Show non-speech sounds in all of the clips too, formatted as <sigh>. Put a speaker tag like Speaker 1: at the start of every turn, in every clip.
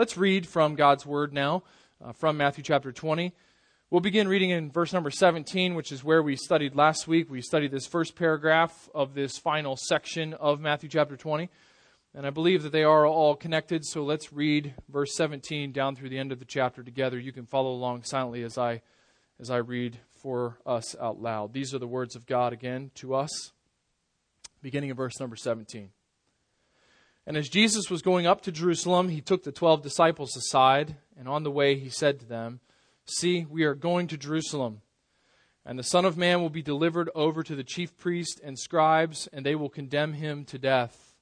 Speaker 1: Let's read from God's Word now, uh, from Matthew chapter 20. We'll begin reading in verse number 17, which is where we studied last week. We studied this first paragraph of this final section of Matthew chapter 20. And I believe that they are all connected, so let's read verse 17 down through the end of the chapter together. You can follow along silently as I as I read for us out loud. These are the words of God again to us, beginning of verse number 17. And as Jesus was going up to Jerusalem, he took the twelve disciples aside, and on the way he said to them, See, we are going to Jerusalem, and the Son of Man will be delivered over to the chief priests and scribes, and they will condemn him to death,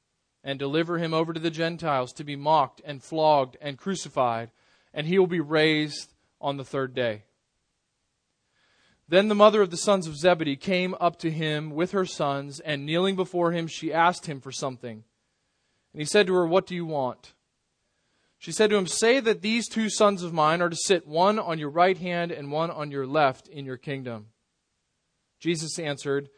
Speaker 1: and deliver him over to the Gentiles to be mocked and flogged and crucified, and he will be raised on the third day. Then the mother of the sons of Zebedee came up to him with her sons, and kneeling before him, she asked him for something. And he said to her, What do you want? She said to him, Say that these two sons of mine are to sit one on your right hand and one on your left in your kingdom. Jesus answered,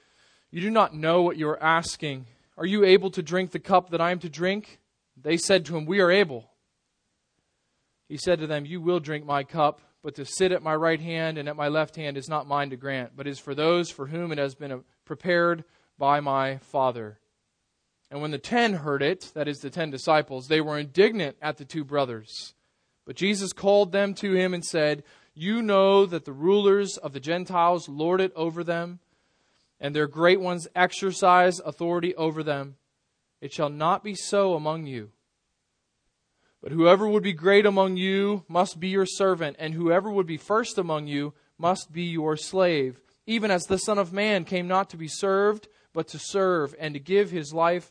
Speaker 1: You do not know what you are asking. Are you able to drink the cup that I am to drink? They said to him, We are able. He said to them, You will drink my cup but to sit at my right hand and at my left hand is not mine to grant, but is for those for whom it has been prepared by my Father. And when the ten heard it, that is the ten disciples, they were indignant at the two brothers. But Jesus called them to him and said, You know that the rulers of the Gentiles lord it over them, and their great ones exercise authority over them. It shall not be so among you. But whoever would be great among you must be your servant, and whoever would be first among you must be your slave, even as the Son of Man came not to be served, but to serve, and to give his life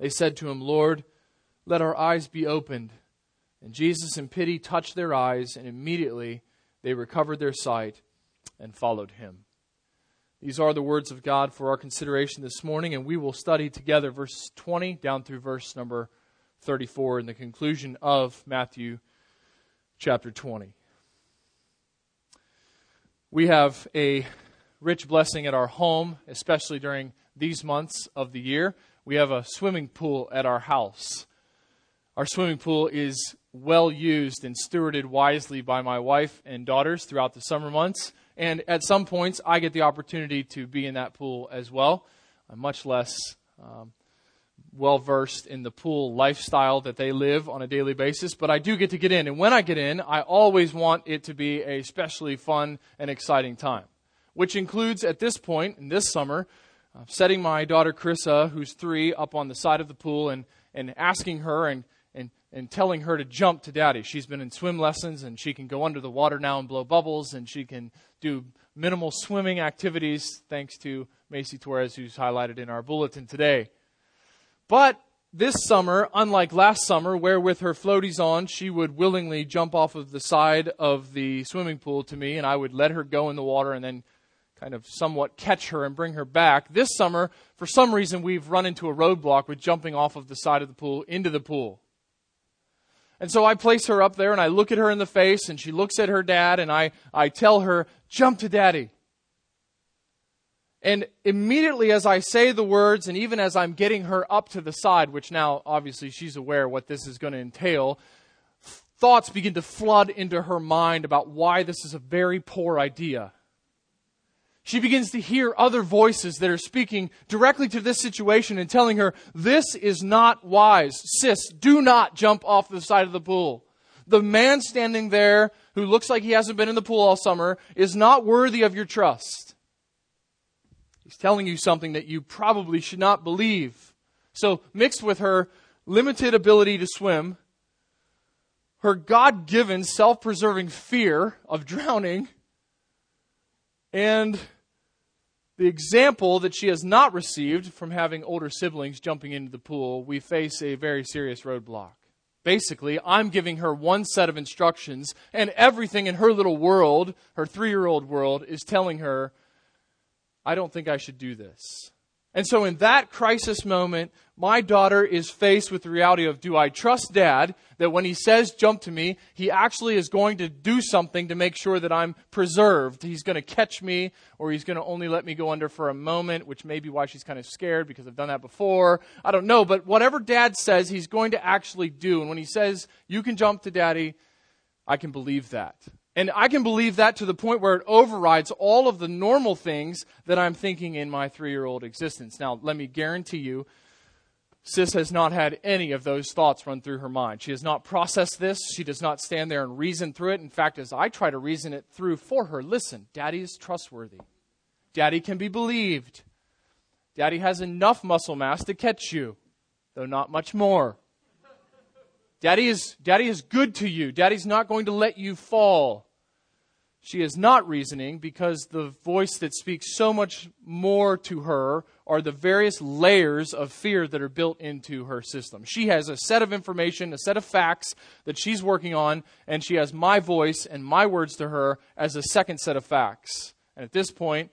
Speaker 1: They said to him, Lord, let our eyes be opened. And Jesus, in pity, touched their eyes, and immediately they recovered their sight and followed him. These are the words of God for our consideration this morning, and we will study together verse 20 down through verse number 34 in the conclusion of Matthew chapter 20. We have a rich blessing at our home, especially during these months of the year. We have a swimming pool at our house. Our swimming pool is well used and stewarded wisely by my wife and daughters throughout the summer months. And at some points, I get the opportunity to be in that pool as well. I'm much less um, well versed in the pool lifestyle that they live on a daily basis, but I do get to get in. And when I get in, I always want it to be a especially fun and exciting time, which includes at this point in this summer, uh, setting my daughter Carissa, who's three, up on the side of the pool and, and asking her and, and, and telling her to jump to daddy. She's been in swim lessons and she can go under the water now and blow bubbles and she can do minimal swimming activities thanks to Macy Torres, who's highlighted in our bulletin today. But this summer, unlike last summer, where with her floaties on, she would willingly jump off of the side of the swimming pool to me, and I would let her go in the water and then kind of somewhat catch her and bring her back. This summer, for some reason, we've run into a roadblock with jumping off of the side of the pool into the pool. And so I place her up there and I look at her in the face and she looks at her dad and I, I tell her, jump to daddy. And immediately as I say the words, and even as I'm getting her up to the side, which now obviously she's aware what this is going to entail, thoughts begin to flood into her mind about why this is a very poor idea. She begins to hear other voices that are speaking directly to this situation and telling her, This is not wise. Sis, do not jump off the side of the pool. The man standing there who looks like he hasn't been in the pool all summer is not worthy of your trust. He's telling you something that you probably should not believe. So, mixed with her limited ability to swim, her God given self preserving fear of drowning, and the example that she has not received from having older siblings jumping into the pool, we face a very serious roadblock. Basically, I'm giving her one set of instructions, and everything in her little world, her three year old world, is telling her, I don't think I should do this. And so, in that crisis moment, my daughter is faced with the reality of do I trust dad that when he says jump to me, he actually is going to do something to make sure that I'm preserved? He's going to catch me, or he's going to only let me go under for a moment, which may be why she's kind of scared because I've done that before. I don't know. But whatever dad says, he's going to actually do. And when he says, you can jump to daddy, I can believe that. And I can believe that to the point where it overrides all of the normal things that I'm thinking in my three year old existence. Now, let me guarantee you, Sis has not had any of those thoughts run through her mind. She has not processed this. She does not stand there and reason through it. In fact, as I try to reason it through for her, listen, Daddy is trustworthy. Daddy can be believed. Daddy has enough muscle mass to catch you, though not much more. Daddy is, Daddy is good to you. Daddy's not going to let you fall. She is not reasoning because the voice that speaks so much more to her are the various layers of fear that are built into her system. She has a set of information, a set of facts that she's working on, and she has my voice and my words to her as a second set of facts. And at this point,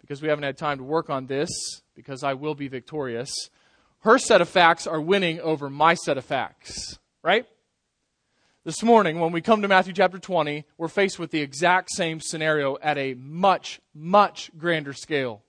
Speaker 1: because we haven't had time to work on this, because I will be victorious, her set of facts are winning over my set of facts right? This morning, when we come to Matthew chapter 20, we're faced with the exact same scenario at a much, much grander scale.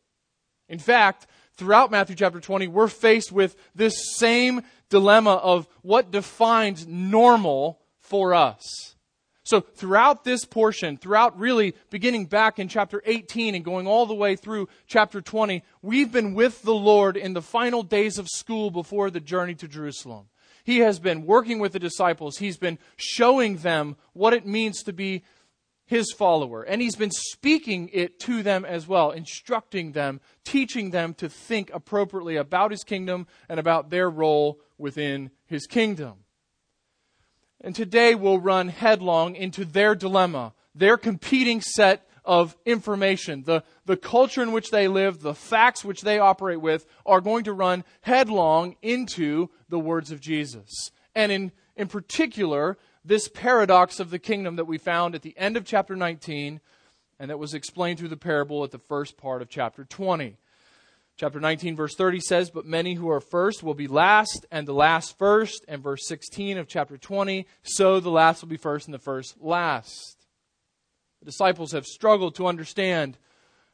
Speaker 1: In fact, throughout Matthew chapter 20, we're faced with this same dilemma of what defines normal for us. So, throughout this portion, throughout really beginning back in chapter 18 and going all the way through chapter 20, we've been with the Lord in the final days of school before the journey to Jerusalem. He has been working with the disciples. He's been showing them what it means to be his follower. And he's been speaking it to them as well, instructing them, teaching them to think appropriately about his kingdom and about their role within his kingdom. And today we'll run headlong into their dilemma, their competing set of information, the, the culture in which they live, the facts which they operate with, are going to run headlong into the words of Jesus. And in, in particular, this paradox of the kingdom that we found at the end of chapter 19 and that was explained through the parable at the first part of chapter 20. Chapter 19, verse 30 says, But many who are first will be last, and the last first. And verse 16 of chapter 20, So the last will be first, and the first last. The disciples have struggled to understand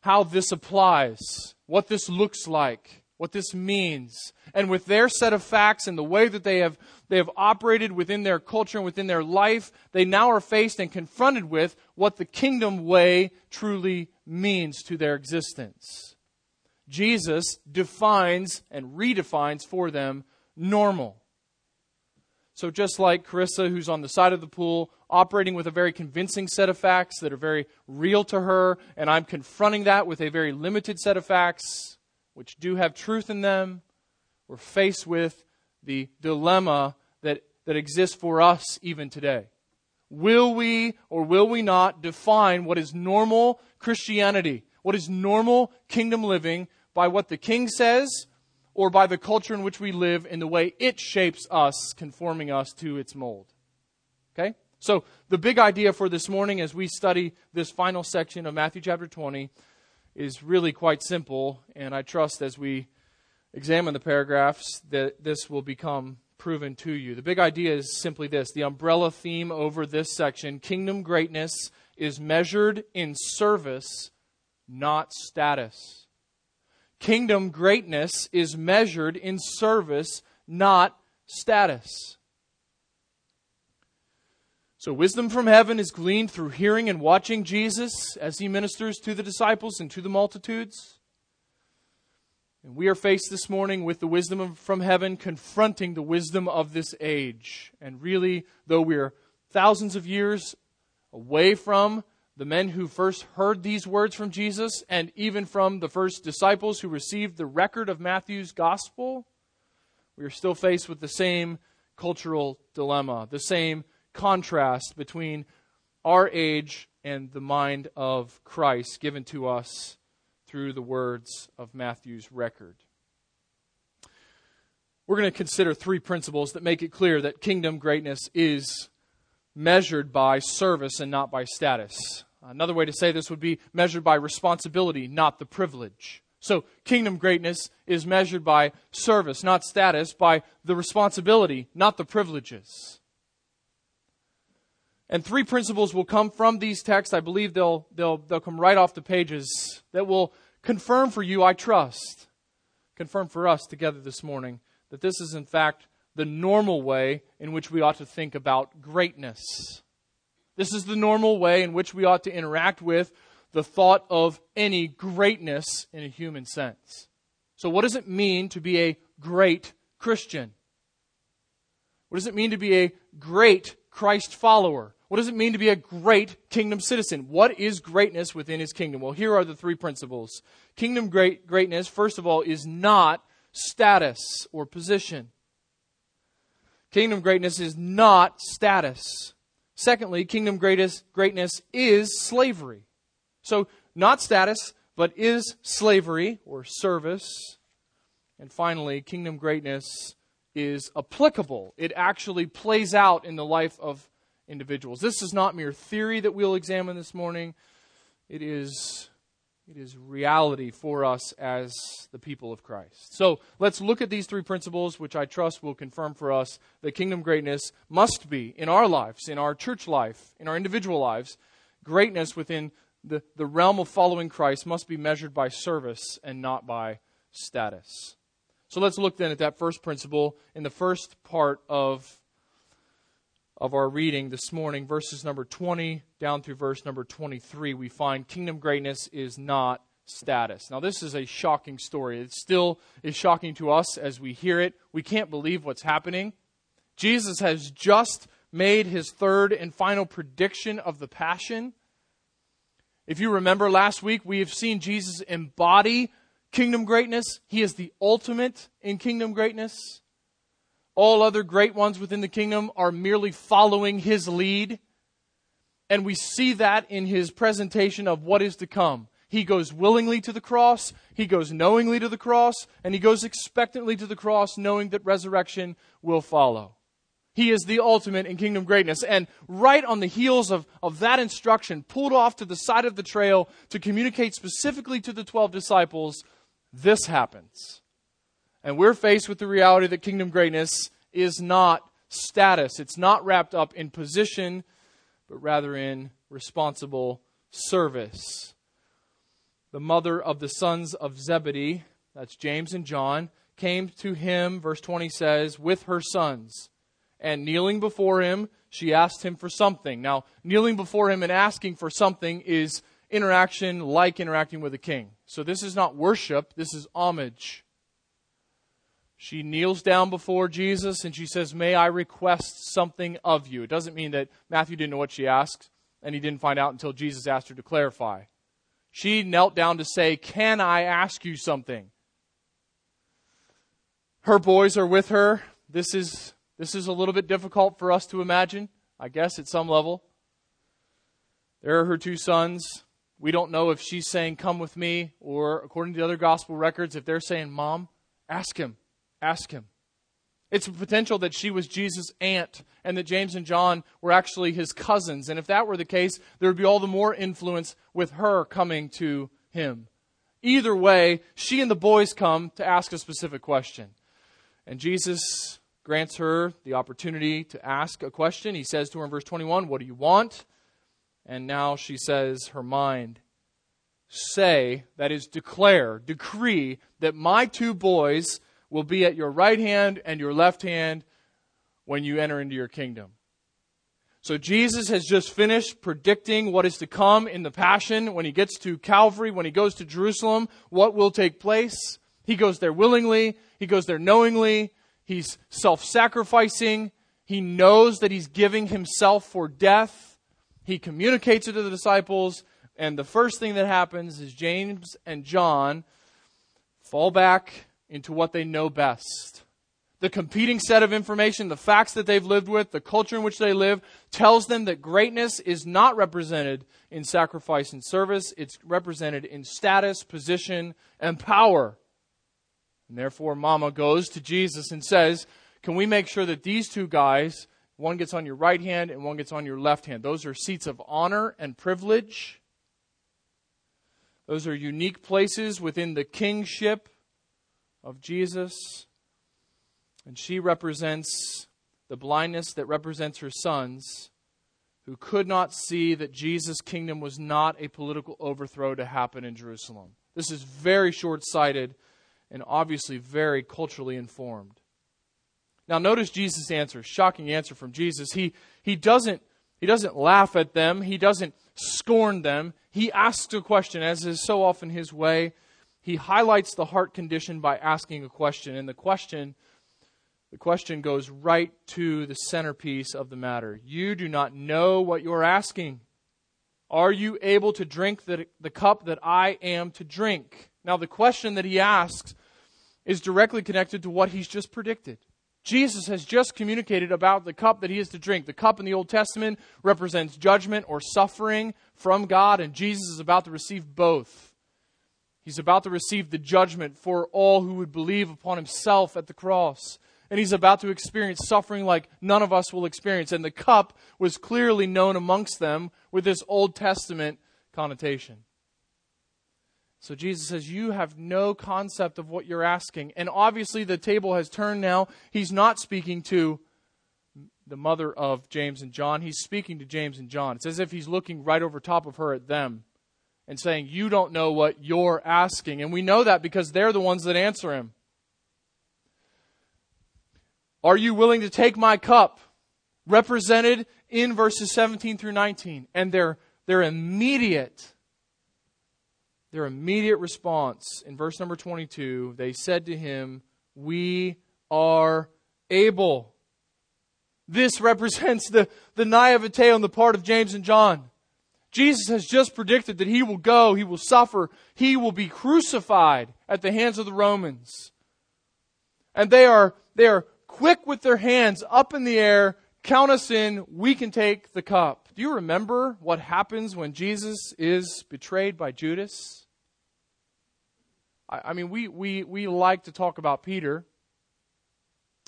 Speaker 1: how this applies, what this looks like, what this means. And with their set of facts and the way that they have, they have operated within their culture and within their life, they now are faced and confronted with what the kingdom way truly means to their existence. Jesus defines and redefines for them normal. So, just like Carissa, who's on the side of the pool, operating with a very convincing set of facts that are very real to her, and I'm confronting that with a very limited set of facts which do have truth in them, we're faced with the dilemma that, that exists for us even today. Will we or will we not define what is normal Christianity, what is normal kingdom living, by what the king says or by the culture in which we live and the way it shapes us, conforming us to its mold. Okay? So, the big idea for this morning as we study this final section of Matthew chapter 20 is really quite simple, and I trust as we examine the paragraphs that this will become proven to you. The big idea is simply this the umbrella theme over this section kingdom greatness is measured in service, not status. Kingdom greatness is measured in service, not status. So, wisdom from heaven is gleaned through hearing and watching Jesus as he ministers to the disciples and to the multitudes. And we are faced this morning with the wisdom from heaven confronting the wisdom of this age. And really, though we are thousands of years away from the men who first heard these words from Jesus and even from the first disciples who received the record of Matthew's gospel, we are still faced with the same cultural dilemma, the same contrast between our age and the mind of Christ given to us through the words of Matthew's record. we're going to consider three principles that make it clear that kingdom greatness is measured by service and not by status. Another way to say this would be measured by responsibility, not the privilege. So, kingdom greatness is measured by service, not status, by the responsibility, not the privileges. And three principles will come from these texts. I believe they'll, they'll, they'll come right off the pages that will confirm for you, I trust, confirm for us together this morning, that this is in fact the normal way in which we ought to think about greatness. This is the normal way in which we ought to interact with the thought of any greatness in a human sense. So, what does it mean to be a great Christian? What does it mean to be a great Christ follower? What does it mean to be a great kingdom citizen? What is greatness within his kingdom? Well, here are the three principles. Kingdom great, greatness, first of all, is not status or position. Kingdom greatness is not status. Secondly, kingdom greatest, greatness is slavery. So, not status, but is slavery or service. And finally, kingdom greatness is applicable. It actually plays out in the life of individuals. This is not mere theory that we'll examine this morning. It is it is reality for us as the people of Christ. So let's look at these three principles, which I trust will confirm for us that kingdom greatness must be in our lives, in our church life, in our individual lives. Greatness within the, the realm of following Christ must be measured by service and not by status. So let's look then at that first principle in the first part of of our reading this morning, verses number 20 down through verse number 23, we find kingdom greatness is not status. Now, this is a shocking story. It still is shocking to us as we hear it. We can't believe what's happening. Jesus has just made his third and final prediction of the Passion. If you remember last week, we have seen Jesus embody kingdom greatness. He is the ultimate in kingdom greatness. All other great ones within the kingdom are merely following his lead. And we see that in his presentation of what is to come. He goes willingly to the cross, he goes knowingly to the cross, and he goes expectantly to the cross, knowing that resurrection will follow. He is the ultimate in kingdom greatness. And right on the heels of, of that instruction, pulled off to the side of the trail to communicate specifically to the 12 disciples, this happens. And we're faced with the reality that kingdom greatness is not status, it's not wrapped up in position, but rather in responsible service. The mother of the sons of Zebedee, that's James and John, came to him, verse 20 says, with her sons. And kneeling before him, she asked him for something. Now, kneeling before him and asking for something is interaction like interacting with a king. So this is not worship, this is homage. She kneels down before Jesus and she says, May I request something of you? It doesn't mean that Matthew didn't know what she asked and he didn't find out until Jesus asked her to clarify. She knelt down to say, Can I ask you something? Her boys are with her. This is, this is a little bit difficult for us to imagine, I guess, at some level. There are her two sons. We don't know if she's saying, Come with me, or according to the other gospel records, if they're saying, Mom, ask him. Ask him. It's a potential that she was Jesus' aunt and that James and John were actually his cousins. And if that were the case, there would be all the more influence with her coming to him. Either way, she and the boys come to ask a specific question. And Jesus grants her the opportunity to ask a question. He says to her in verse 21, What do you want? And now she says, Her mind. Say, that is, declare, decree that my two boys will be at your right hand and your left hand when you enter into your kingdom. So Jesus has just finished predicting what is to come in the Passion when he gets to Calvary, when he goes to Jerusalem, what will take place. He goes there willingly, he goes there knowingly, he's self sacrificing, he knows that he's giving himself for death. He communicates it to the disciples, and the first thing that happens is James and John fall back into what they know best. The competing set of information, the facts that they've lived with, the culture in which they live, tells them that greatness is not represented in sacrifice and service. It's represented in status, position, and power. And therefore, Mama goes to Jesus and says, Can we make sure that these two guys, one gets on your right hand and one gets on your left hand? Those are seats of honor and privilege. Those are unique places within the kingship of Jesus. And she represents the blindness that represents her sons who could not see that Jesus' kingdom was not a political overthrow to happen in Jerusalem. This is very short sighted and obviously very culturally informed. Now notice Jesus' answer, shocking answer from Jesus. He, he, doesn't, he doesn't laugh at them, he doesn't scorn them. He asks a question, as is so often his way. He highlights the heart condition by asking a question, and the question the question goes right to the centerpiece of the matter. You do not know what you're asking. Are you able to drink the, the cup that I am to drink? Now, the question that he asks is directly connected to what he's just predicted. Jesus has just communicated about the cup that he is to drink. The cup in the Old Testament represents judgment or suffering from God, and Jesus is about to receive both. He's about to receive the judgment for all who would believe upon himself at the cross. And he's about to experience suffering like none of us will experience. And the cup was clearly known amongst them with this Old Testament connotation. So Jesus says, You have no concept of what you're asking. And obviously, the table has turned now. He's not speaking to the mother of James and John. He's speaking to James and John. It's as if he's looking right over top of her at them and saying, You don't know what you're asking. And we know that because they're the ones that answer him. Are you willing to take my cup? Represented in verses 17 through 19. And their, their immediate their immediate response in verse number 22, they said to him, We are able. This represents the, the naivete on the part of James and John. Jesus has just predicted that he will go, he will suffer, he will be crucified at the hands of the Romans. And they are, they are quick with their hands up in the air, count us in, we can take the cup. Do you remember what happens when Jesus is betrayed by Judas? I, I mean, we, we, we like to talk about Peter.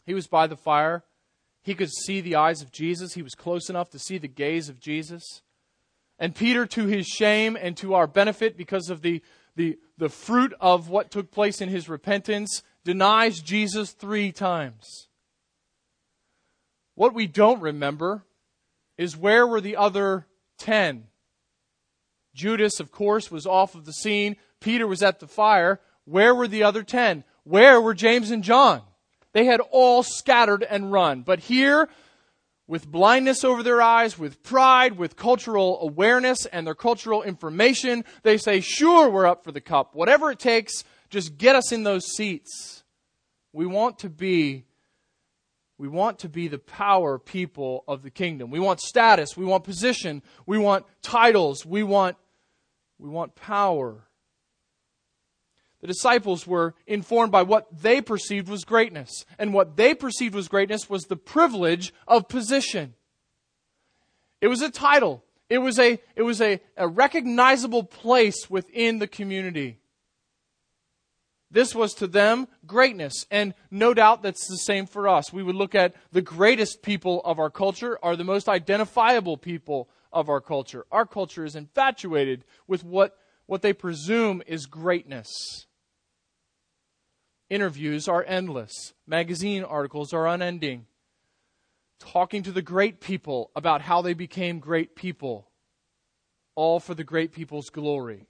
Speaker 1: He was by the fire. He could see the eyes of Jesus. He was close enough to see the gaze of Jesus. And Peter, to his shame and to our benefit, because of the, the, the fruit of what took place in his repentance, denies Jesus three times. What we don't remember is where were the other 10? Judas, of course, was off of the scene. Peter was at the fire. Where were the other 10? Where were James and John? They had all scattered and run. But here, with blindness over their eyes, with pride, with cultural awareness and their cultural information, they say, Sure, we're up for the cup. Whatever it takes, just get us in those seats. We want to be we want to be the power people of the kingdom. We want status, we want position, we want titles, we want we want power. The disciples were informed by what they perceived was greatness. And what they perceived was greatness was the privilege of position. It was a title. It was a, it was a, a recognizable place within the community. This was to them greatness. And no doubt that's the same for us. We would look at the greatest people of our culture are the most identifiable people of our culture. Our culture is infatuated with what, what they presume is greatness. Interviews are endless, magazine articles are unending. Talking to the great people about how they became great people, all for the great people's glory.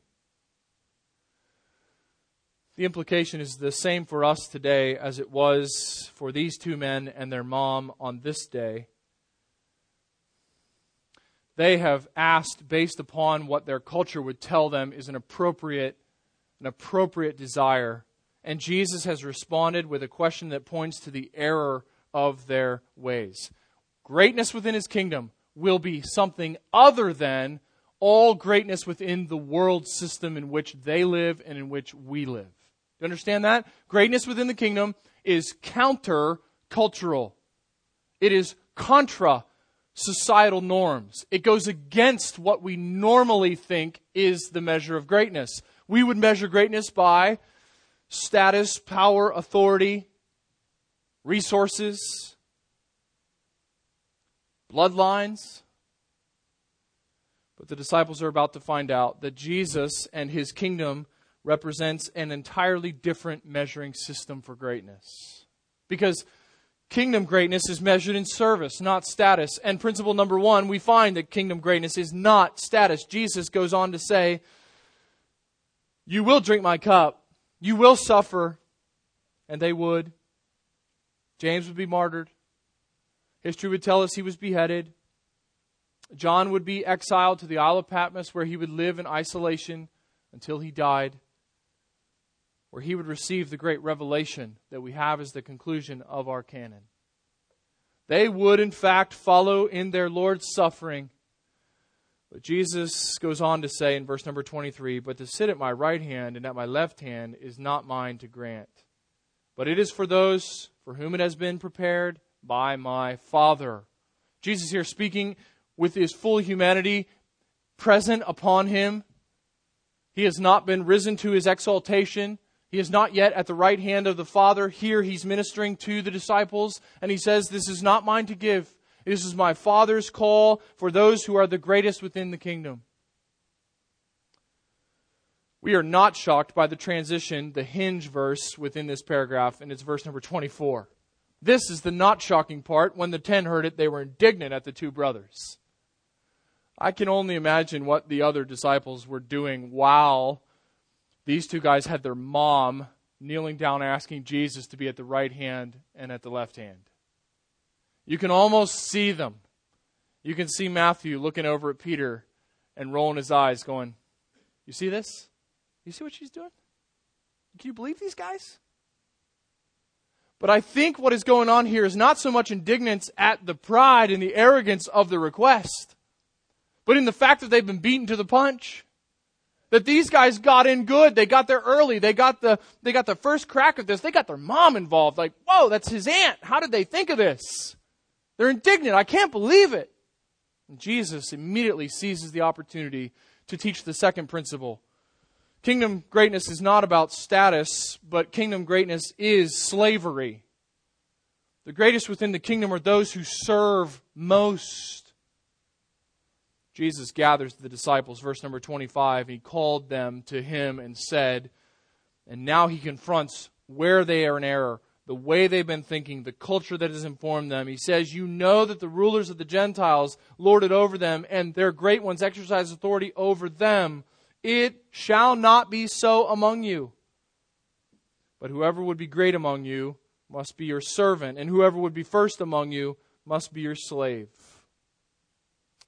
Speaker 1: The implication is the same for us today as it was for these two men and their mom on this day. They have asked based upon what their culture would tell them is an appropriate an appropriate desire. And Jesus has responded with a question that points to the error of their ways. Greatness within his kingdom will be something other than all greatness within the world system in which they live and in which we live Do you understand that? Greatness within the kingdom is counter cultural. It is contra societal norms. It goes against what we normally think is the measure of greatness. We would measure greatness by status, power, authority, resources, bloodlines. But the disciples are about to find out that Jesus and his kingdom represents an entirely different measuring system for greatness. Because kingdom greatness is measured in service, not status. And principle number one, we find that kingdom greatness is not status. Jesus goes on to say, You will drink my cup, you will suffer, and they would. James would be martyred. History would tell us he was beheaded. John would be exiled to the Isle of Patmos, where he would live in isolation until he died where he would receive the great revelation that we have as the conclusion of our canon. They would, in fact, follow in their Lord's suffering. But Jesus goes on to say in verse number 23 But to sit at my right hand and at my left hand is not mine to grant, but it is for those for whom it has been prepared by my Father. Jesus here speaking with his full humanity present upon him. He has not been risen to his exaltation. He is not yet at the right hand of the Father. Here he's ministering to the disciples, and he says, This is not mine to give. This is my Father's call for those who are the greatest within the kingdom. We are not shocked by the transition, the hinge verse within this paragraph, and it's verse number 24. This is the not shocking part. When the ten heard it, they were indignant at the two brothers. I can only imagine what the other disciples were doing while these two guys had their mom kneeling down asking Jesus to be at the right hand and at the left hand. You can almost see them. You can see Matthew looking over at Peter and rolling his eyes, going, You see this? You see what she's doing? Can you believe these guys? But I think what is going on here is not so much indignance at the pride and the arrogance of the request, but in the fact that they've been beaten to the punch that these guys got in good. They got there early. They got the, they got the first crack at this. They got their mom involved. Like, whoa, that's his aunt. How did they think of this? They're indignant. I can't believe it. And Jesus immediately seizes the opportunity to teach the second principle. Kingdom greatness is not about status, but kingdom greatness is slavery. The greatest within the kingdom are those who serve most. Jesus gathers the disciples, verse number 25. He called them to him and said, and now he confronts where they are in error, the way they've been thinking, the culture that has informed them. He says, You know that the rulers of the Gentiles lord it over them, and their great ones exercise authority over them. It shall not be so among you. But whoever would be great among you must be your servant, and whoever would be first among you must be your slave.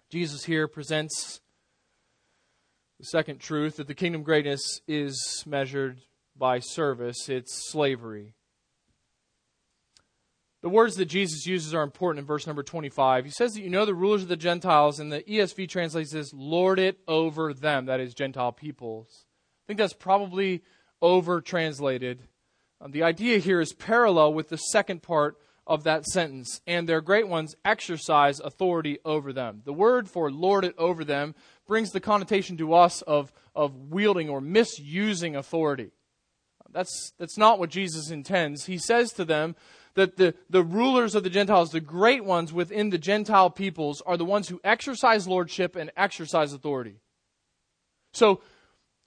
Speaker 1: Jesus here presents the second truth that the kingdom greatness is measured by service, it's slavery. The words that Jesus uses are important in verse number 25. He says that you know the rulers of the Gentiles, and the ESV translates this, lord it over them, that is, Gentile peoples. I think that's probably over translated. Um, the idea here is parallel with the second part of that sentence, and their great ones exercise authority over them. The word for lord it over them brings the connotation to us of, of wielding or misusing authority. That's, that's not what Jesus intends. He says to them that the, the rulers of the Gentiles, the great ones within the Gentile peoples, are the ones who exercise lordship and exercise authority. So,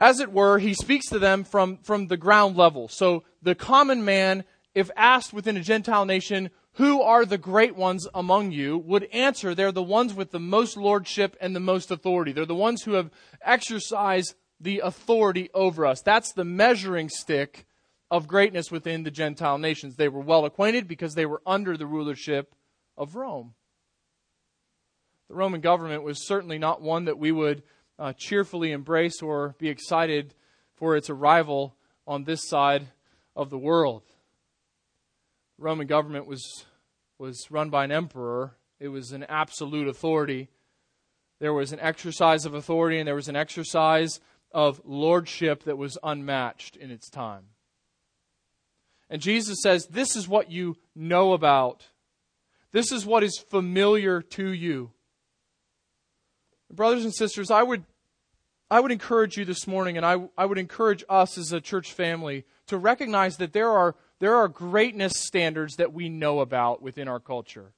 Speaker 1: as it were, he speaks to them from, from the ground level. So, the common man if asked within a Gentile nation, who are the great ones among you, would answer they're the ones with the most lordship and the most authority. They're the ones who have exercised the authority over us. That's the measuring stick of greatness within the Gentile nations. They were well acquainted because they were under the rulership of Rome. The Roman government was certainly not one that we would uh, cheerfully embrace or be excited for its arrival on this side of the world. The Roman government was, was run by an emperor, it was an absolute authority. There was an exercise of authority and there was an exercise of lordship that was unmatched in its time. And Jesus says, This is what you know about. This is what is familiar to you. Brothers and sisters, I would, I would encourage you this morning, and I, I would encourage us as a church family to recognize that there are, there are greatness standards that we know about within our culture.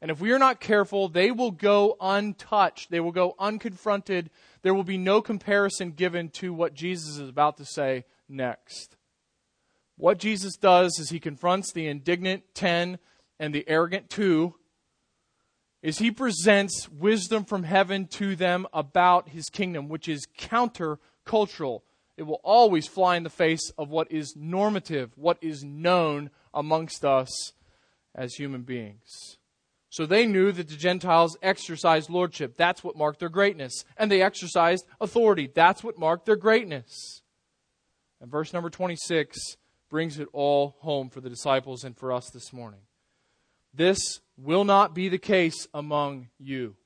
Speaker 1: And if we are not careful, they will go untouched. They will go unconfronted. There will be no comparison given to what Jesus is about to say next. What Jesus does is he confronts the indignant 10 and the arrogant 2 is he presents wisdom from heaven to them about his kingdom, which is countercultural. It will always fly in the face of what is normative, what is known amongst us as human beings. So they knew that the Gentiles exercised lordship. That's what marked their greatness. And they exercised authority. That's what marked their greatness. And verse number 26 brings it all home for the disciples and for us this morning. This will not be the case among you.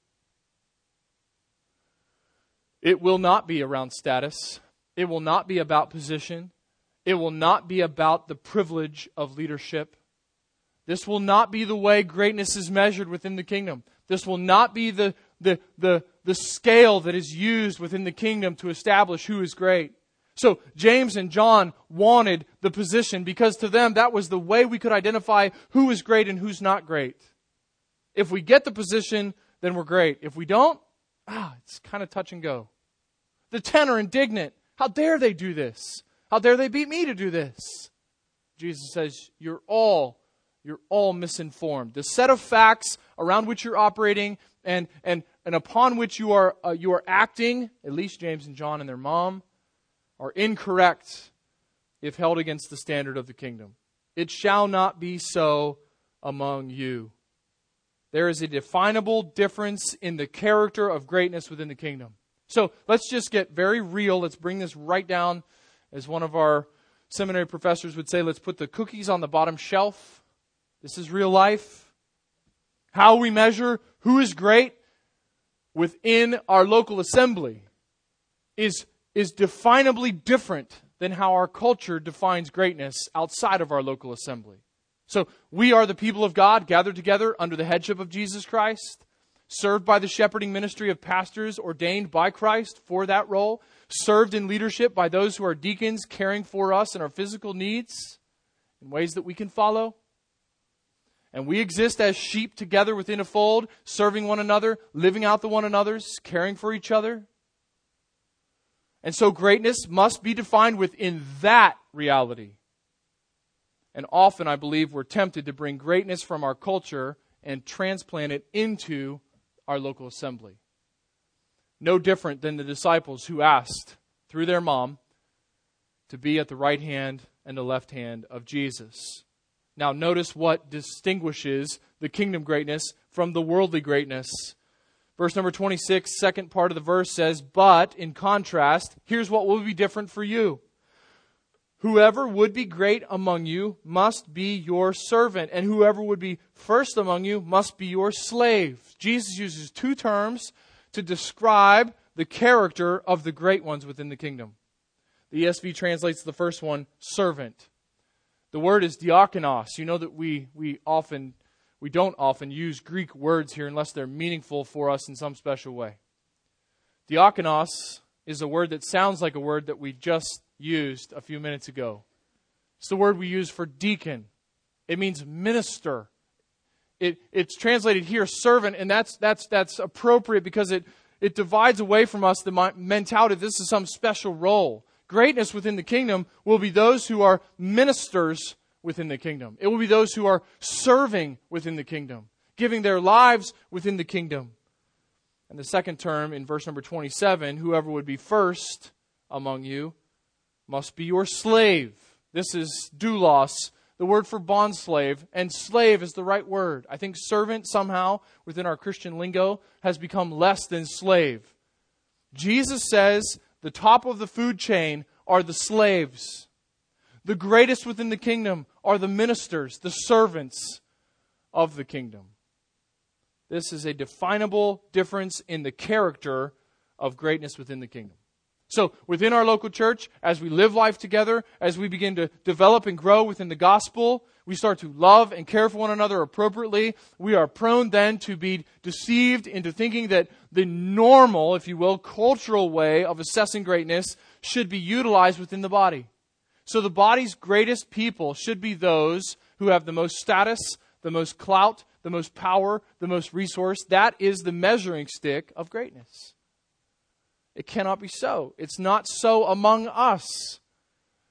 Speaker 1: It will not be around status. It will not be about position. It will not be about the privilege of leadership. This will not be the way greatness is measured within the kingdom. This will not be the, the, the, the scale that is used within the kingdom to establish who is great. So James and John wanted the position because to them that was the way we could identify who is great and who's not great. If we get the position, then we're great. If we don't, ah, it's kind of touch and go. The ten are indignant. How dare they do this? How dare they beat me to do this? Jesus says, You're all, you're all misinformed. The set of facts around which you're operating and, and, and upon which you are, uh, you are acting, at least James and John and their mom, are incorrect if held against the standard of the kingdom. It shall not be so among you. There is a definable difference in the character of greatness within the kingdom. So let's just get very real. Let's bring this right down. As one of our seminary professors would say, let's put the cookies on the bottom shelf. This is real life. How we measure who is great within our local assembly is, is definably different than how our culture defines greatness outside of our local assembly. So we are the people of God gathered together under the headship of Jesus Christ, served by the shepherding ministry of pastors ordained by Christ for that role, served in leadership by those who are deacons caring for us and our physical needs in ways that we can follow. And we exist as sheep together within a fold, serving one another, living out the one another's, caring for each other. And so greatness must be defined within that reality. And often, I believe, we're tempted to bring greatness from our culture and transplant it into our local assembly. No different than the disciples who asked through their mom to be at the right hand and the left hand of Jesus. Now, notice what distinguishes the kingdom greatness from the worldly greatness. Verse number 26, second part of the verse says, But in contrast, here's what will be different for you. Whoever would be great among you must be your servant, and whoever would be first among you must be your slave. Jesus uses two terms to describe the character of the great ones within the kingdom. The ESV translates the first one servant. The word is diakonos. You know that we, we often we don't often use Greek words here unless they're meaningful for us in some special way. Diakonos is a word that sounds like a word that we just used a few minutes ago. It's the word we use for deacon. It means minister. It, it's translated here servant, and that's, that's, that's appropriate because it, it divides away from us the mentality this is some special role. Greatness within the kingdom will be those who are ministers within the kingdom. It will be those who are serving within the kingdom, giving their lives within the kingdom. And the second term in verse number 27 whoever would be first among you must be your slave. This is doulos, the word for bond slave, and slave is the right word. I think servant somehow within our Christian lingo has become less than slave. Jesus says the top of the food chain are the slaves. The greatest within the kingdom are the ministers, the servants of the kingdom. This is a definable difference in the character of greatness within the kingdom. So, within our local church, as we live life together, as we begin to develop and grow within the gospel, we start to love and care for one another appropriately. We are prone then to be deceived into thinking that the normal, if you will, cultural way of assessing greatness should be utilized within the body. So the body's greatest people should be those who have the most status, the most clout, the most power, the most resource. That is the measuring stick of greatness. It cannot be so. It's not so among us.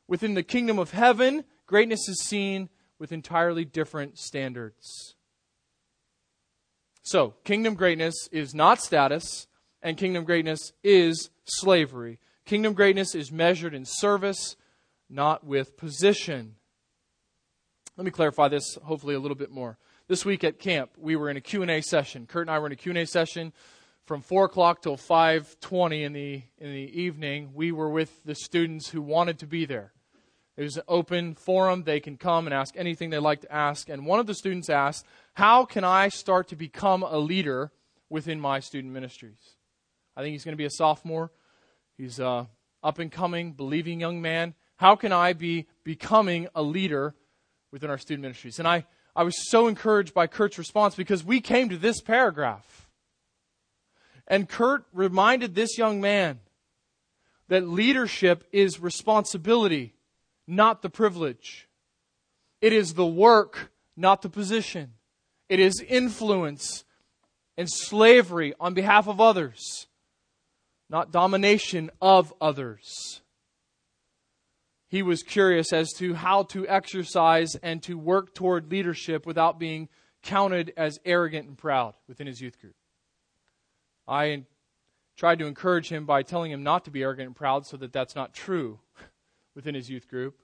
Speaker 1: Within the kingdom of heaven, greatness is seen with entirely different standards. So, kingdom greatness is not status, and kingdom greatness is slavery. Kingdom greatness is measured in service, not with position. Let me clarify this hopefully a little bit more. This week at camp, we were in a Q&A session. Kurt and I were in a Q&A session from 4 o'clock till 5.20 in the, in the evening. We were with the students who wanted to be there. It was an open forum. They can come and ask anything they'd like to ask. And one of the students asked, How can I start to become a leader within my student ministries? I think he's going to be a sophomore. He's a up and coming, believing young man. How can I be becoming a leader within our student ministries? And I, I was so encouraged by Kurt's response because we came to this paragraph. And Kurt reminded this young man that leadership is responsibility not the privilege. It is the work, not the position. It is influence and slavery on behalf of others, not domination of others. He was curious as to how to exercise and to work toward leadership without being counted as arrogant and proud within his youth group. I tried to encourage him by telling him not to be arrogant and proud so that that's not true <laughs> within his youth group.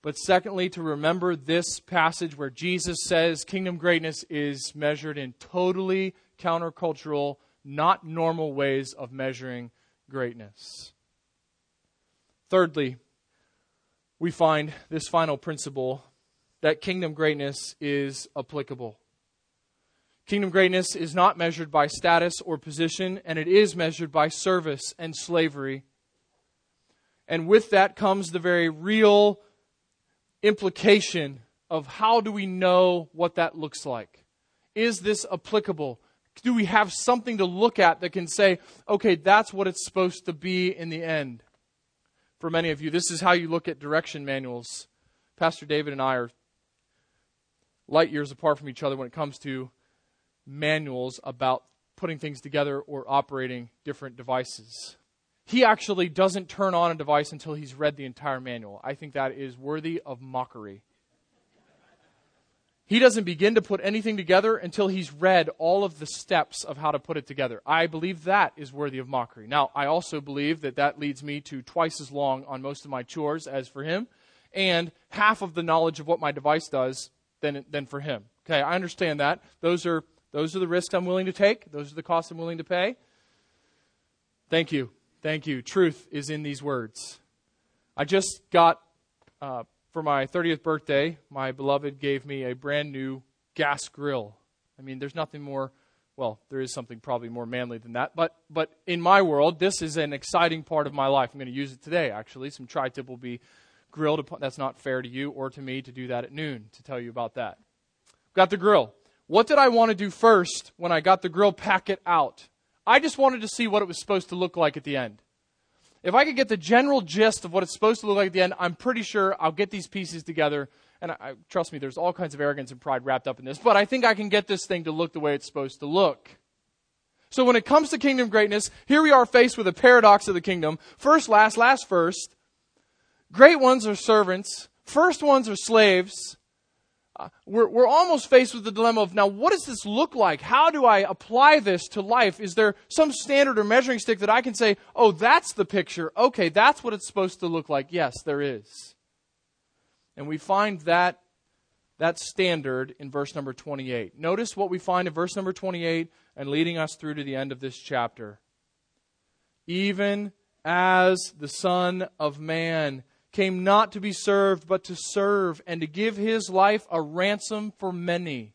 Speaker 1: But secondly, to remember this passage where Jesus says kingdom greatness is measured in totally countercultural, not normal ways of measuring greatness. Thirdly, we find this final principle that kingdom greatness is applicable. Kingdom greatness is not measured by status or position, and it is measured by service and slavery and with that comes the very real implication of how do we know what that looks like? Is this applicable? Do we have something to look at that can say, okay, that's what it's supposed to be in the end? For many of you, this is how you look at direction manuals. Pastor David and I are light years apart from each other when it comes to manuals about putting things together or operating different devices he actually doesn't turn on a device until he's read the entire manual. I think that is worthy of mockery. He doesn't begin to put anything together until he's read all of the steps of how to put it together. I believe that is worthy of mockery. Now, I also believe that that leads me to twice as long on most of my chores as for him, and half of the knowledge of what my device does than, than for him. Okay, I understand that. Those are, those are the risks I'm willing to take, those are the costs I'm willing to pay. Thank you. Thank you. Truth is in these words. I just got, uh, for my 30th birthday, my beloved gave me a brand new gas grill. I mean, there's nothing more, well, there is something probably more manly than that, but, but in my world, this is an exciting part of my life. I'm going to use it today, actually. Some tri tip will be grilled. Upon, that's not fair to you or to me to do that at noon, to tell you about that. Got the grill. What did I want to do first when I got the grill packet out? I just wanted to see what it was supposed to look like at the end. If I could get the general gist of what it's supposed to look like at the end, I'm pretty sure I'll get these pieces together. And I, trust me, there's all kinds of arrogance and pride wrapped up in this, but I think I can get this thing to look the way it's supposed to look. So when it comes to kingdom greatness, here we are faced with a paradox of the kingdom. First, last, last, first. Great ones are servants. First ones are slaves we're, we're almost faced with the dilemma of now, what does this look like? How do I apply this to life? Is there some standard or measuring stick that I can say, oh, that's the picture? Okay, that's what it's supposed to look like. Yes, there is. And we find that, that standard in verse number 28. Notice what we find in verse number 28 and leading us through to the end of this chapter. Even as the Son of Man came not to be served, but to serve and to give his life a ransom for many.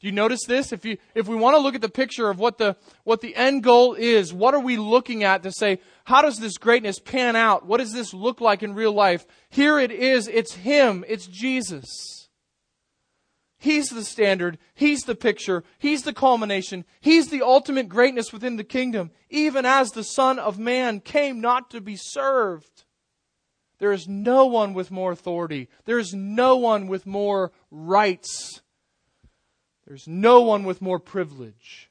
Speaker 1: Do you notice this? If, you, if we want to look at the picture of what the, what the end goal is, what are we looking at to say, how does this greatness pan out? What does this look like in real life? Here it is. It's Him. It's Jesus. He's the standard. He's the picture. He's the culmination. He's the ultimate greatness within the kingdom, even as the Son of Man came not to be served There is no one with more authority. There is no one with more rights. There's no one with more privilege.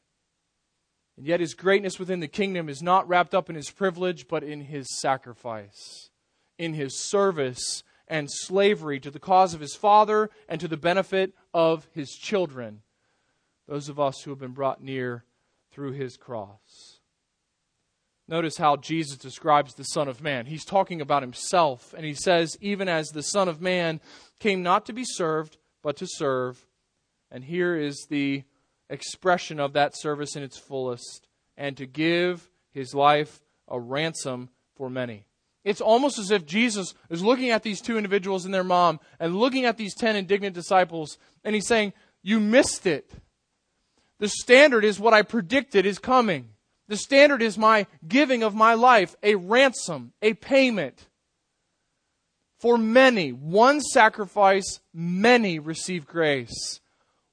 Speaker 1: And yet, his greatness within the kingdom is not wrapped up in his privilege, but in his sacrifice, in his service and slavery to the cause of his father and to the benefit of his children, those of us who have been brought near through his cross. Notice how Jesus describes the Son of Man. He's talking about himself, and he says, Even as the Son of Man came not to be served, but to serve. And here is the expression of that service in its fullest and to give his life a ransom for many. It's almost as if Jesus is looking at these two individuals and their mom and looking at these 10 indignant disciples, and he's saying, You missed it. The standard is what I predicted is coming. The standard is my giving of my life, a ransom, a payment. For many, one sacrifice, many receive grace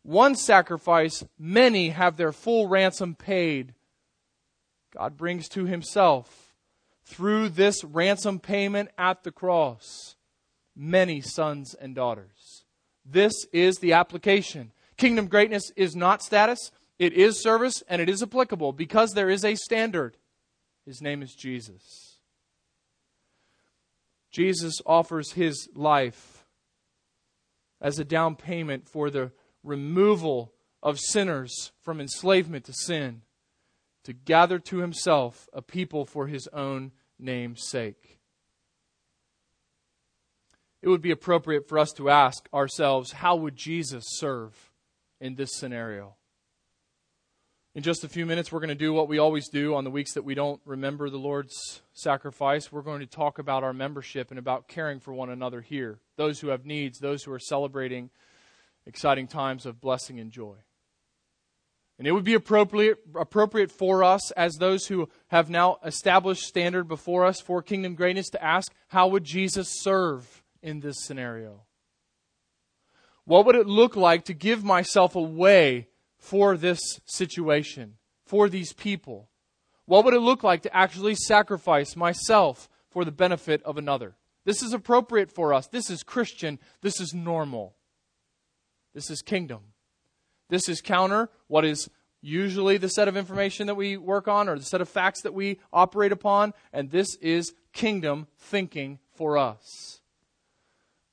Speaker 1: one sacrifice, many have their full ransom paid. God brings to himself, through this ransom payment at the cross, many sons and daughters. This is the application. Kingdom greatness is not status, it is service, and it is applicable because there is a standard. His name is Jesus. Jesus offers his life as a down payment for the removal of sinners from enslavement to sin, to gather to himself a people for his own name's sake. It would be appropriate for us to ask ourselves how would Jesus serve in this scenario? In just a few minutes, we're going to do what we always do on the weeks that we don't remember the Lord's sacrifice. We're going to talk about our membership and about caring for one another here. Those who have needs, those who are celebrating exciting times of blessing and joy. And it would be appropriate, appropriate for us, as those who have now established standard before us for kingdom greatness, to ask how would Jesus serve in this scenario? What would it look like to give myself away for this situation, for these people? What would it look like to actually sacrifice myself for the benefit of another? This is appropriate for us. This is Christian. This is normal. This is kingdom. This is counter what is usually the set of information that we work on or the set of facts that we operate upon, and this is kingdom thinking for us.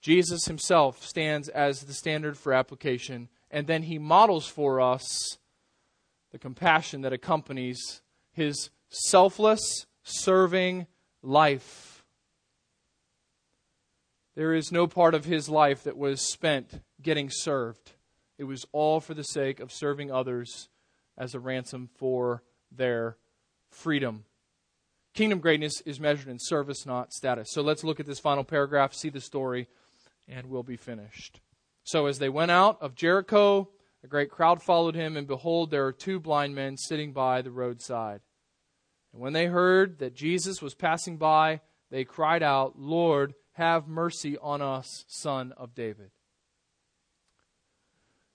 Speaker 1: Jesus himself stands as the standard for application, and then he models for us the compassion that accompanies his selfless, serving life. There is no part of his life that was spent getting served. It was all for the sake of serving others as a ransom for their freedom. Kingdom greatness is measured in service, not status. So let's look at this final paragraph, see the story, and we'll be finished. So as they went out of Jericho, a great crowd followed him, and behold, there are two blind men sitting by the roadside. And when they heard that Jesus was passing by, they cried out, Lord, have mercy on us, son of David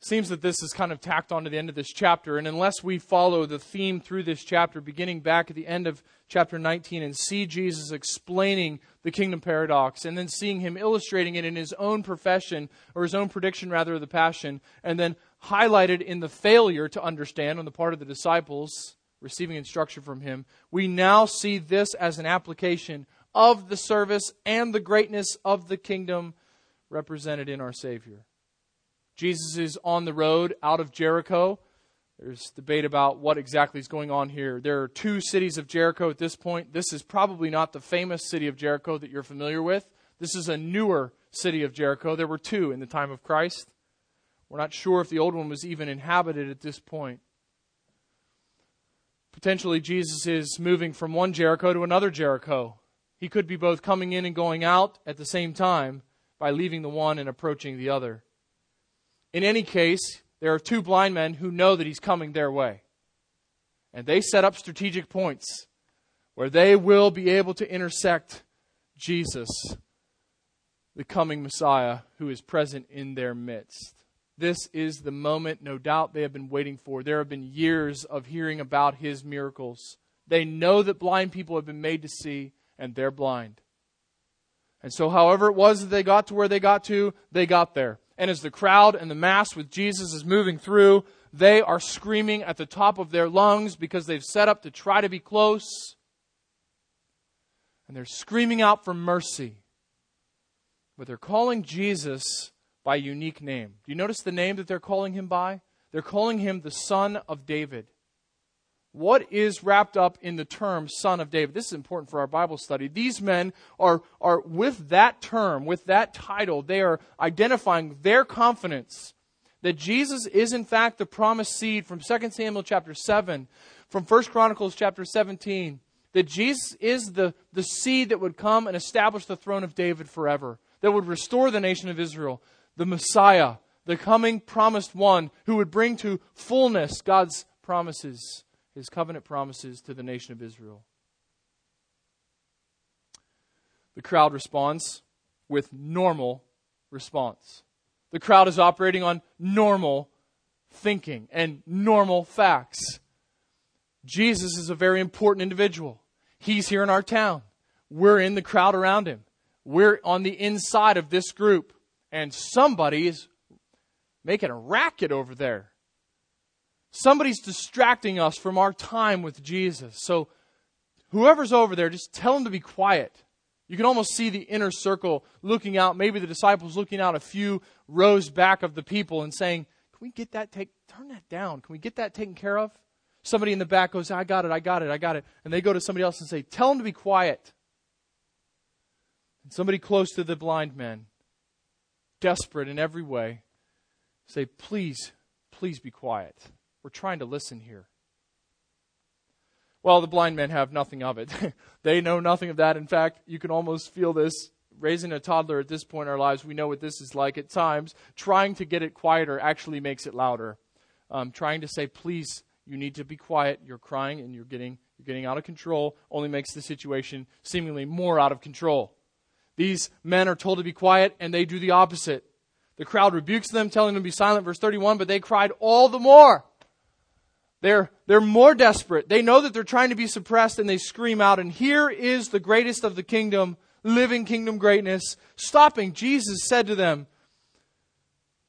Speaker 1: seems that this is kind of tacked on to the end of this chapter. And unless we follow the theme through this chapter, beginning back at the end of chapter 19, and see Jesus explaining the kingdom paradox, and then seeing him illustrating it in his own profession, or his own prediction, rather, of the passion, and then highlighted in the failure to understand on the part of the disciples receiving instruction from him, we now see this as an application of the service and the greatness of the kingdom represented in our Savior. Jesus is on the road out of Jericho. There's debate about what exactly is going on here. There are two cities of Jericho at this point. This is probably not the famous city of Jericho that you're familiar with. This is a newer city of Jericho. There were two in the time of Christ. We're not sure if the old one was even inhabited at this point. Potentially, Jesus is moving from one Jericho to another Jericho. He could be both coming in and going out at the same time by leaving the one and approaching the other. In any case, there are two blind men who know that he's coming their way. And they set up strategic points where they will be able to intersect Jesus, the coming Messiah, who is present in their midst. This is the moment, no doubt, they have been waiting for. There have been years of hearing about his miracles. They know that blind people have been made to see, and they're blind. And so, however it was that they got to where they got to, they got there. And as the crowd and the mass with Jesus is moving through, they are screaming at the top of their lungs because they've set up to try to be close. And they're screaming out for mercy. But they're calling Jesus by unique name. Do you notice the name that they're calling him by? They're calling him the Son of David. What is wrapped up in the term Son of David? This is important for our Bible study. These men are, are with that term, with that title, they are identifying their confidence that Jesus is in fact the promised seed from 2 Samuel chapter 7, from 1 Chronicles chapter 17, that Jesus is the, the seed that would come and establish the throne of David forever, that would restore the nation of Israel, the Messiah, the coming promised one who would bring to fullness God's promises, his covenant promises to the nation of Israel. The crowd responds with normal response. The crowd is operating on normal thinking and normal facts. Jesus is a very important individual. He's here in our town. We're in the crowd around him. We're on the inside of this group. And somebody is making a racket over there. Somebody's distracting us from our time with Jesus. So, whoever's over there, just tell them to be quiet. You can almost see the inner circle looking out, maybe the disciples looking out a few rows back of the people and saying, Can we get that take turn that down? Can we get that taken care of? Somebody in the back goes, I got it, I got it, I got it. And they go to somebody else and say, Tell them to be quiet. And somebody close to the blind man, desperate in every way, say, Please, please be quiet. We're trying to listen here. Well, the blind men have nothing of it. <laughs> they know nothing of that. In fact, you can almost feel this. Raising a toddler at this point in our lives, we know what this is like at times. Trying to get it quieter actually makes it louder. Um, trying to say, please, you need to be quiet. You're crying and you're getting, you're getting out of control only makes the situation seemingly more out of control. These men are told to be quiet and they do the opposite. The crowd rebukes them, telling them to be silent, verse 31, but they cried all the more. They're, they're more desperate. They know that they're trying to be suppressed and they scream out. And here is the greatest of the kingdom, living kingdom greatness, stopping. Jesus said to them,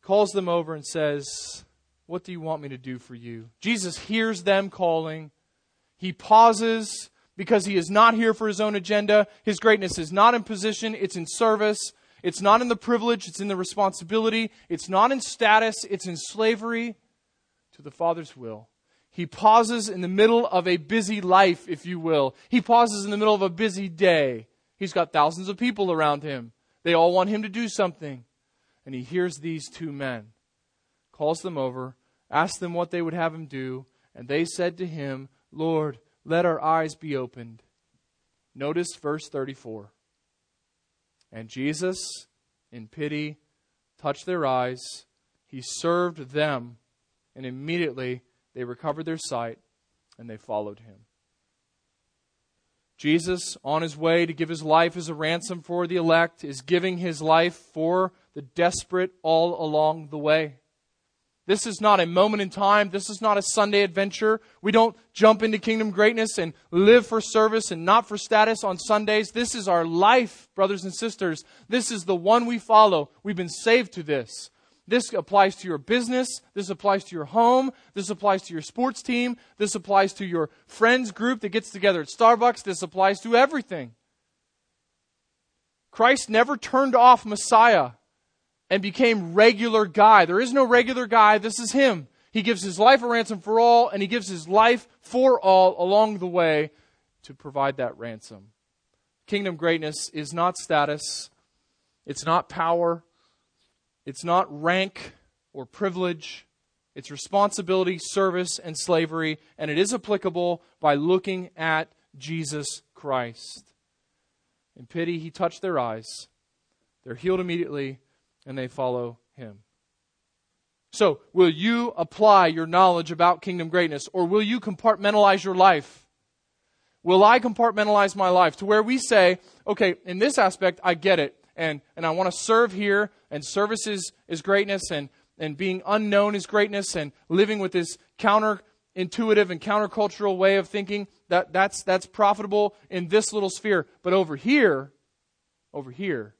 Speaker 1: calls them over and says, What do you want me to do for you? Jesus hears them calling. He pauses because he is not here for his own agenda. His greatness is not in position, it's in service. It's not in the privilege, it's in the responsibility. It's not in status, it's in slavery to the Father's will. He pauses in the middle of a busy life, if you will. He pauses in the middle of a busy day. He's got thousands of people around him. They all want him to do something. And he hears these two men, calls them over, asks them what they would have him do, and they said to him, Lord, let our eyes be opened. Notice verse 34. And Jesus, in pity, touched their eyes. He served them, and immediately they recovered their sight and they followed him. Jesus, on his way to give his life as a ransom for the elect, is giving his life for the desperate all along the way. This is not a moment in time. This is not a Sunday adventure. We don't jump into kingdom greatness and live for service and not for status on Sundays. This is our life, brothers and sisters. This is the one we follow. We've been saved to this. This applies to your business. This applies to your home. This applies to your sports team. This applies to your friends group that gets together at Starbucks. This applies to everything. Christ never turned off Messiah and became regular guy. There is no regular guy. This is him. He gives his life a ransom for all, and he gives his life for all along the way to provide that ransom. Kingdom greatness is not status, it's not power, it's not rank or privilege. It's responsibility, service, and slavery, and it is applicable by looking at Jesus Christ. In pity, he touched their eyes. They're healed immediately, and they follow him. So, will you apply your knowledge about kingdom greatness, or will you compartmentalize your life? Will I compartmentalize my life to where we say, okay, in this aspect, I get it and, and I want to serve here, and service is, is greatness, and, and being unknown is greatness, and living with this counterintuitive and countercultural way of thinking, that, that's, that's profitable in this little sphere. But over here, over here.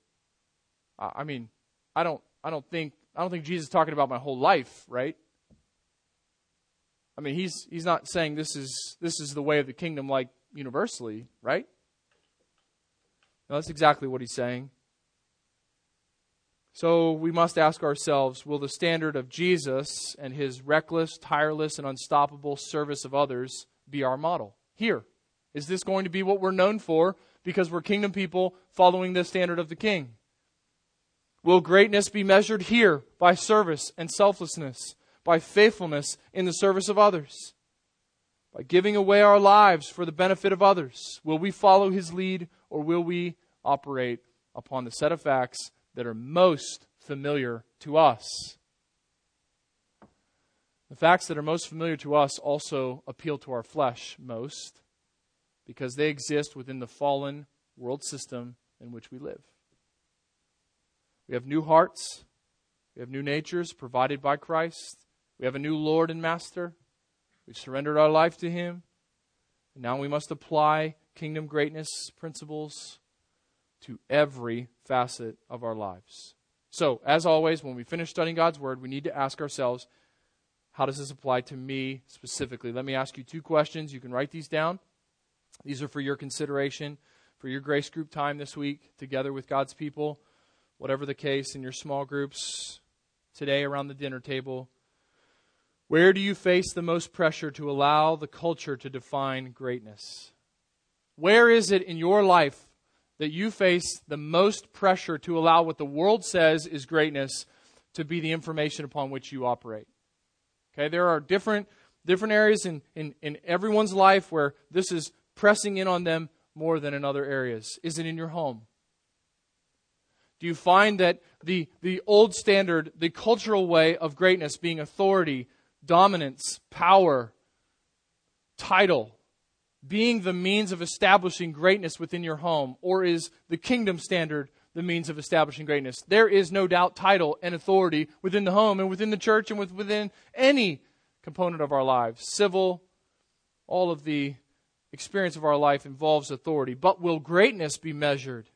Speaker 1: I mean, I don't, I don't think, I don't think Jesus is talking about my whole life, right? I mean, he's he's not saying this is this is the way of the kingdom like universally, right? No, that's exactly what he's saying. So we must ask ourselves will the standard of Jesus and his reckless, tireless, and unstoppable service of others be our model? Here. Is this going to be what we're known for because we're kingdom people following the standard of the king? Will greatness be measured here by service and selflessness, by faithfulness in the service of others, by giving away our lives for the benefit of others? Will we follow his lead or will we operate upon the set of facts that are most familiar to us. The facts that are most familiar to us also appeal to our flesh most because they exist within the fallen world system in which we live. We have new hearts, we have new natures provided by Christ, we have a new Lord and Master. We've surrendered our life to Him. And now we must apply kingdom greatness principles to every facet of our lives. So, as always, when we finish studying God's Word, we need to ask ourselves, how does this apply to me specifically? Let me ask you two questions. You can write these down. These are for your consideration, for your grace group time this week, together with God's people. Whatever the case in your small groups today around the dinner table, where do you face the most pressure to allow the culture to define greatness? Where is it in your life that you face the most pressure to allow what the world says is greatness to be the information upon which you operate. Okay, there are different different areas in, in, in everyone's life where this is pressing in on them more than in other areas. Is it in your home? Do you find that the, the old standard, the cultural way of greatness being authority, dominance, power, title, being the means of establishing greatness within your home, or is the kingdom standard the means of establishing greatness? There is no doubt title and authority within the home and within the church and within any component of our lives. Civil, all of the experience of our life involves authority. But will greatness be measured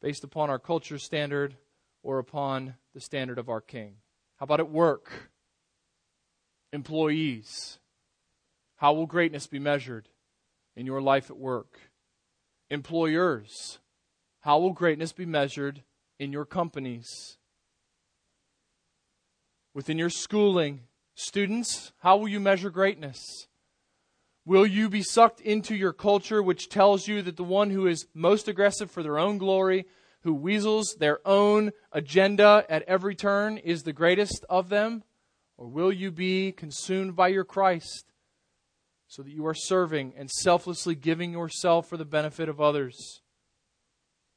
Speaker 1: based upon our culture standard or upon the standard of our king? How about at work? Employees how will greatness be measured in your life at work? Employers, how will greatness be measured in your companies? Within your schooling, students, how will you measure greatness? Will you be sucked into your culture, which tells you that the one who is most aggressive for their own glory, who weasels their own agenda at every turn, is the greatest of them? Or will you be consumed by your Christ, so that you are serving and selflessly giving yourself for the benefit of others.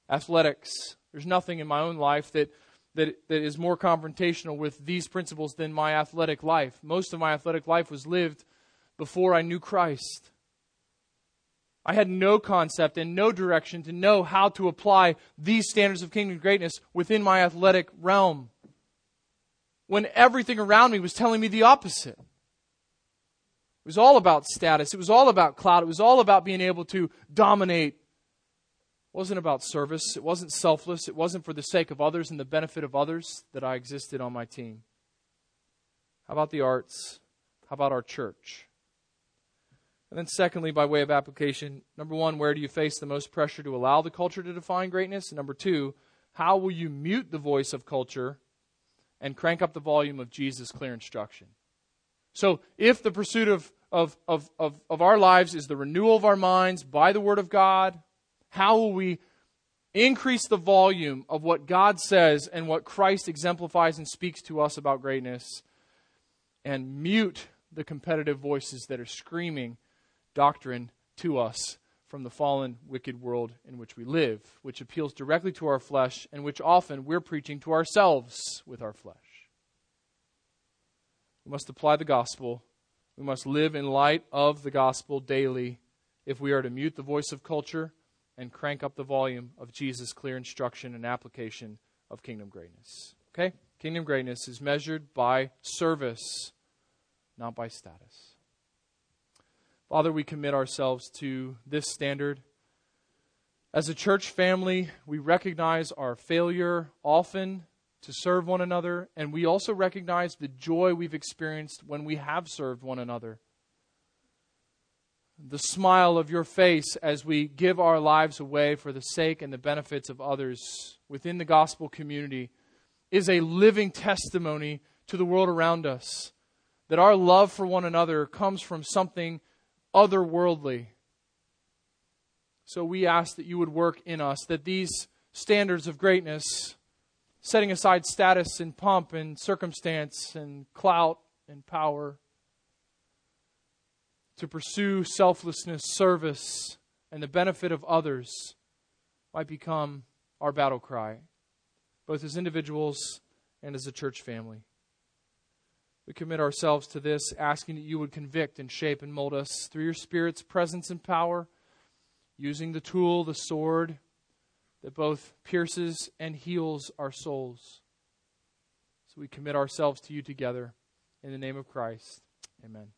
Speaker 1: Athletics. There's nothing in my own life that, that, that is more confrontational with these principles than my athletic life. Most of my athletic life was lived before I knew Christ. I had no concept and no direction to know how to apply these standards of kingdom greatness within my athletic realm. When everything around me was telling me the opposite. It was all about status. It was all about clout. It was all about being able to dominate. It wasn't about service. It wasn't selfless. It wasn't for the sake of others and the benefit of others that I existed on my team. How about the arts? How about our church? And then, secondly, by way of application, number one, where do you face the most pressure to allow the culture to define greatness? And number two, how will you mute the voice of culture and crank up the volume of Jesus' clear instruction? So, if the pursuit of, of, of, of, of our lives is the renewal of our minds by the Word of God, how will we increase the volume of what God says and what Christ exemplifies and speaks to us about greatness and mute the competitive voices that are screaming doctrine to us from the fallen, wicked world in which we live, which appeals directly to our flesh and which often we're preaching to ourselves with our flesh? We must apply the gospel. We must live in light of the gospel daily if we are to mute the voice of culture and crank up the volume of Jesus' clear instruction and application of kingdom greatness. Okay? Kingdom greatness is measured by service, not by status. Father, we commit ourselves to this standard As a church family, we recognize our failure often to serve one another, and we also recognize the joy we've experienced when we have served one another. The smile of your face as we give our lives away for the sake and the benefits of others within the gospel community is a living testimony to the world around us that our love for one another comes from something otherworldly so we ask that you would work in us, that these standards of greatness, setting aside status and pomp and circumstance and clout and power, to pursue selflessness, service, and the benefit of others might become our battle cry, both as individuals and as a church family. We commit ourselves to this, asking that you would convict and shape and mold us through your Spirit's presence and power using the tool, the sword, that both pierces and heals our souls. So we commit ourselves to you together. In the name of Christ, amen.